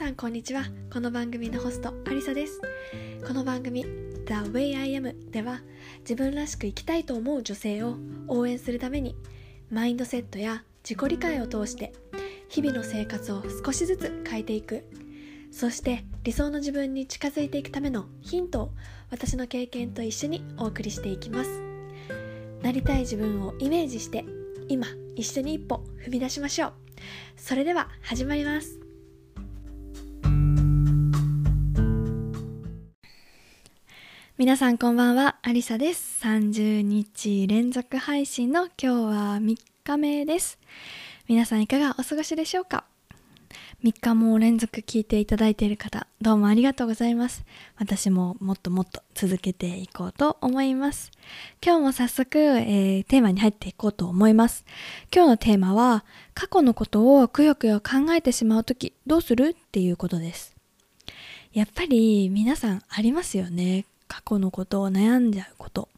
さんこんにちは。この番組のホストアリサです。この番組 The Way I Am では自分らしく生きたいと思う女性を応援するためにマインドセットや自己理解を通して日々の生活を少しずつ変えていく。そして理想の自分に近づいていくためのヒントを私の経験と一緒にお送りしていきます。なりたい自分をイメージして今一緒に一歩踏み出しましょう。それでは始まります。皆さんこんばんはアリサです。30日連続配信の今日は3日目です。皆さんいかがお過ごしでしょうか？3日も連続聞いていただいている方どうもありがとうございます。私ももっともっと続けていこうと思います。今日も早速、えー、テーマに入っていこうと思います。今日のテーマは過去のことをくよくよ考えてしまう時どうする？っていうことです。やっぱり皆さんありますよね。過去のことを悩んじゃうこと。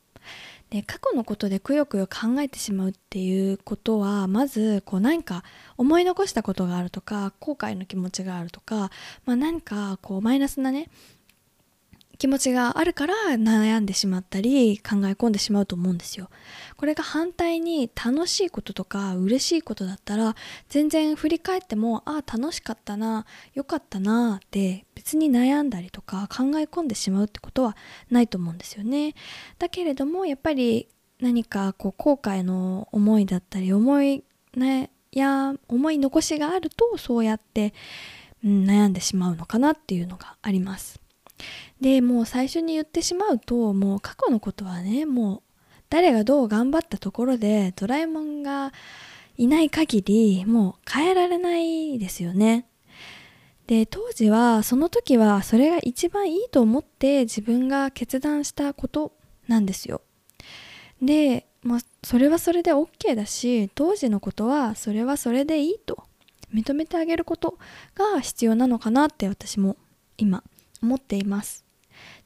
で過去のことでくよくよ考えてしまうっていうことはまずこう何か思い残したことがあるとか後悔の気持ちがあるとか、まあ、何かこうマイナスなね気持ちがあるから悩んでしまったり考え込んでしまうと思うんですよ。これが反対に楽しいこととか嬉しいことだったら全然振り返ってもああ楽しかったな良かったなって別に悩んだりとか考え込んでしまうってことはないと思うんですよね。だけれどもやっぱり何かこう後悔の思いだったり思い、ね、や思い残しがあるとそうやって、うん、悩んでしまうのかなっていうのがあります。でもう最初に言ってしまうともう過去のことはねもう誰がどう頑張ったところでドラえもんがいない限りもう変えられないですよね。で当時はその時はそれが一番いいと思って自分が決断したことなんですよ。で、まあ、それはそれで OK だし当時のことはそれはそれでいいと認めてあげることが必要なのかなって私も今思っています。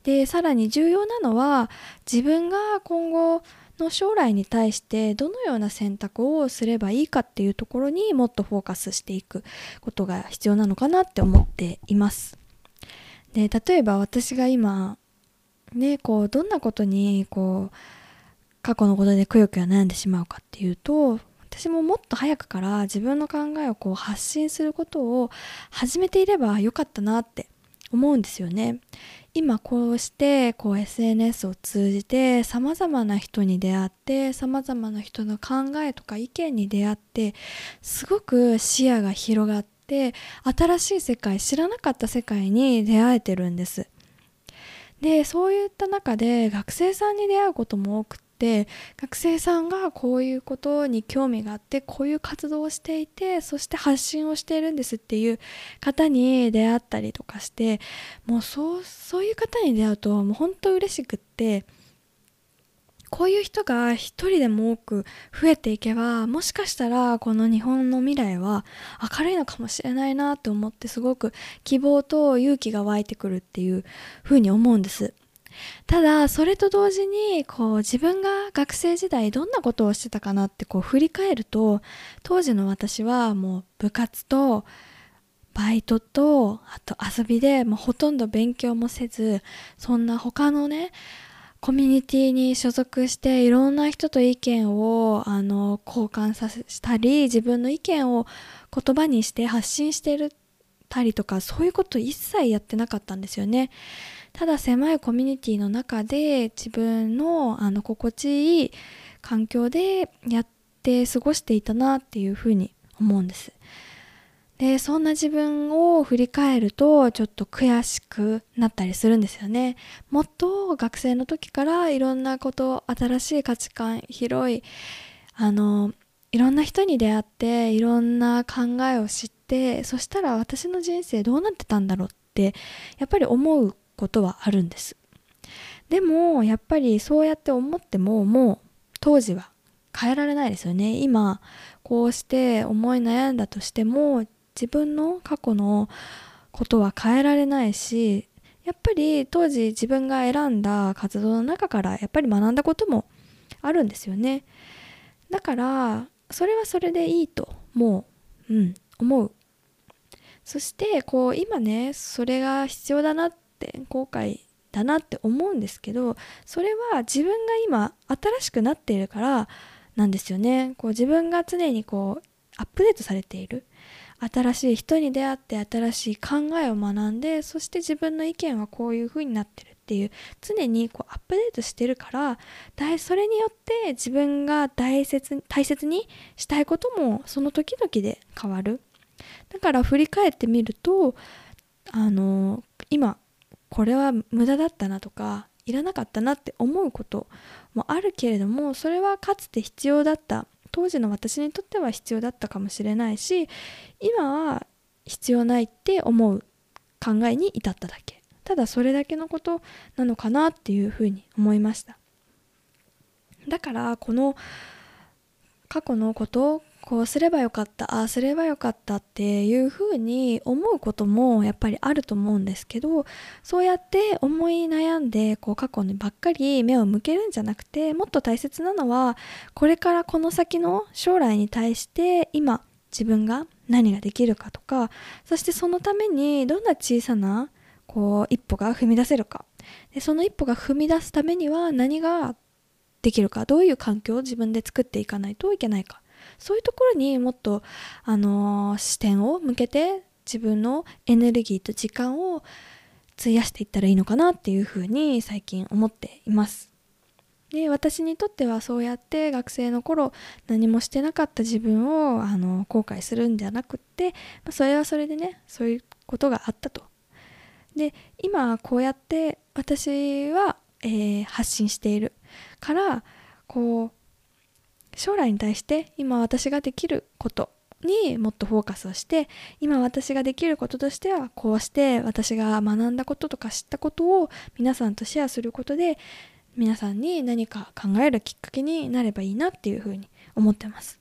でさらに重要なのは自分が今後の将来に対してどのような選択をすればいいかっていうところにもっとフォーカスしていくことが必要なのかなって思っています。で例えば私が今ねこうどんなことにこう過去のことでくよくよ悩んでしまうかっていうと私ももっと早くから自分の考えをこう発信することを始めていればよかったなって思うんですよね。今こうしてこう SNS を通じてさまざまな人に出会ってさまざまな人の考えとか意見に出会ってすごく視野が広がって新しい世界知らなかった世界に出会えてるんです。でそういった中で学生さんに出会うことも多くって学生さんがこういうことに興味があってこういう活動をしていてそして発信をしているんですっていう方に出会ったりとかしてもうそうそういう方に出会うともう本当嬉しくってこういう人が一人でも多く増えていけばもしかしたらこの日本の未来は明るいのかもしれないなと思ってすごく希望と勇気が湧いてくるっていうふうに思うんです。ただそれと同時にこう自分が学生時代どんなことをしてたかなってこう振り返ると当時の私はもう部活とバイトとあと遊びでもうほとんど勉強もせずそんな他のねコミュニティに所属していろんな人と意見をあの交換させたり自分の意見を言葉にして発信してるたりとかそういうこと一切やってなかったんですよね。ただ狭いコミュニティの中で自分のあの心地いい環境でやって過ごしていたなっていうふうに思うんです。でそんな自分を振り返るとちょっと悔しくなったりするんですよね。もっと学生の時からいろんなこと新しい価値観広いあのいろんな人に出会っていろんな考えを知ってそしたら私の人生どうなってたんだろうってやっぱり思うことはあるんです。でもやっぱりそうやって思ってももう当時は変えられないですよね。今こうして思い悩んだとしても自分の過去のことは変えられないしやっぱり当時自分が選んだ活動の中からやっぱり学んだこともあるんですよね。だからそれはそれでいいともううん思う。そしてこう今ねそれが必要だなって後悔だなって思うんですけどそれは自分が今新しくなっているからなんですよね。こう自分が常にこうアップデートされている。新しい人に出会って新しい考えを学んでそして自分の意見はこういう風になってるっていう常にこうアップデートしてるからそれによって自分が大切大切にしたいこともその時々で変わる。だから振り返ってみるとあの今これは無駄だったなとかいらなかったなって思うこともあるけれどもそれはかつて必要だった当時の私にとっては必要だったかもしれないし今は必要ないって思う考えに至っただけ。ただそれだけのことなのかなっていうふうに思いました。だからこの過去のことこうすればよかったああすればよかったっていうふうに思うこともやっぱりあると思うんですけどそうやって思い悩んでこう過去にばっかり目を向けるんじゃなくてもっと大切なのはこれからこの先の将来に対して今自分が何ができるかとかそしてそのためにどんな小さなこう一歩が踏み出せるか。でその一歩が踏み出すためには何ができるかどういう環境を自分で作っていかないといけないか。そういうところにもっと、あのー、視点を向けて自分のエネルギーと時間を費やしていったらいいのかなっていうふうに最近思っています。で私にとってはそうやって学生の頃何もしてなかった自分をあの後悔するんじゃなくって、まあ、それはそれでねそういうことがあったと。で今こうやって私は、えー、発信しているからこう将来に対して今私ができることにもっとフォーカスをして今私ができることとしてはこうして私が学んだこととか知ったことを皆さんとシェアすることで皆さんに何か考えるきっかけになればいいなっていうふうに思ってます。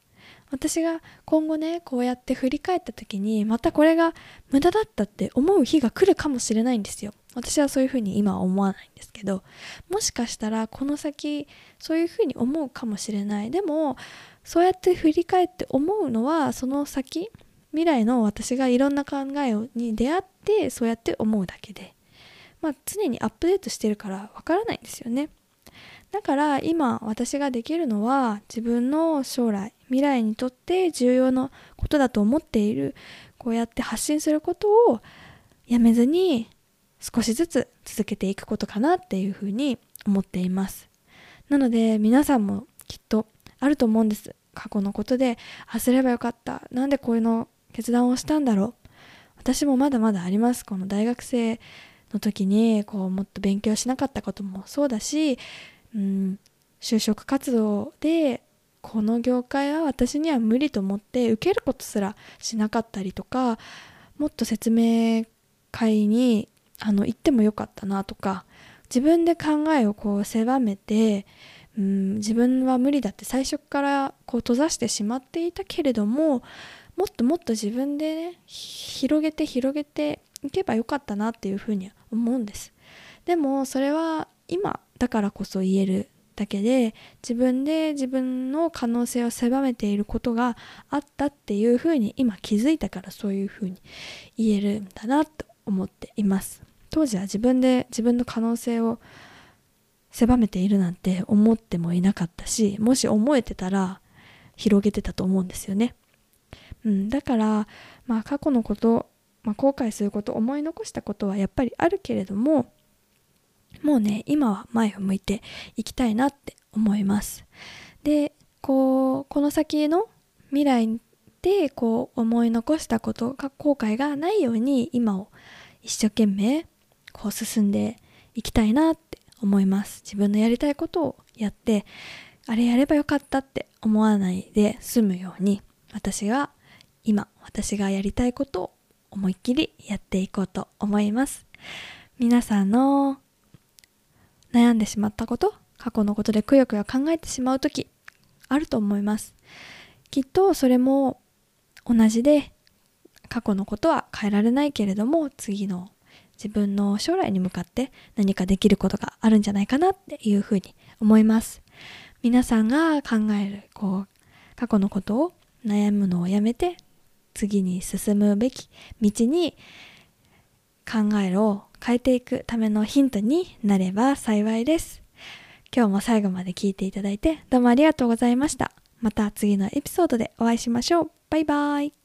私が今後ねこうやって振り返った時にまたこれが無駄だったって思う日が来るかもしれないんですよ。私はそういうふうに今は思わないんですけどもしかしたらこの先そういうふうに思うかもしれない。でもそうやって振り返って思うのはその先未来の私がいろんな考えに出会ってそうやって思うだけでまあ常にアップデートしてるからわからないんですよね。だから今私ができるのは自分の将来未来にとって重要なことだと思っているこうやって発信することをやめずに少しずつ続けていくことかなっていうふうに思っています。なので皆さんもきっとあると思うんです。過去のことであすればよかった。なんでこういうの決断をしたんだろう。私もまだまだあります。この大学生の時にこうもっと勉強しなかったこともそうだし、うん、就職活動でこの業界は私には無理と思って受けることすらしなかったりとかもっと説明会にあの行ってもよかったなとか自分で考えをこう狭めて、うん、自分は無理だって最初からこう閉ざしてしまっていたけれどももっともっと自分でね広げて広げていけばよかったなっていうふうに思うんです。でもそれは今だからこそ言えるだけで自分で自分の可能性を狭めていることがあったっていうふうに今気づいたからそういうふうに言えるんだなと思っています。当時は自分で自分の可能性を狭めているなんて思ってもいなかったしもし思えてたら広げてたと思うんですよね、うん、だからまあ過去のこと、まあ、後悔すること思い残したことはやっぱりあるけれどももうね今は前を向いていきたいなって思います。でこうこの先の未来でこう思い残したことが後悔がないように今を一生懸命こう進んでいきたいなって思います。自分のやりたいことをやってあれやればよかったって思わないで済むように私が今私がやりたいことを思いっきりやっていこうと思います。皆さんの悩んでしまったこと過去のことでくよくよ考えてしまう時あると思います。きっとそれも同じで過去のことは変えられないけれども次の自分の将来に向かって何かできることがあるんじゃないかなっていうふうに思います皆さんが考えるこう過去のことを悩むのをやめて次に進むべき道に考えを変えていくためのヒントになれば幸いです。今日も最後まで聞いていただいてどうもありがとうございました。また次のエピソードでお会いしましょう。バイバイ。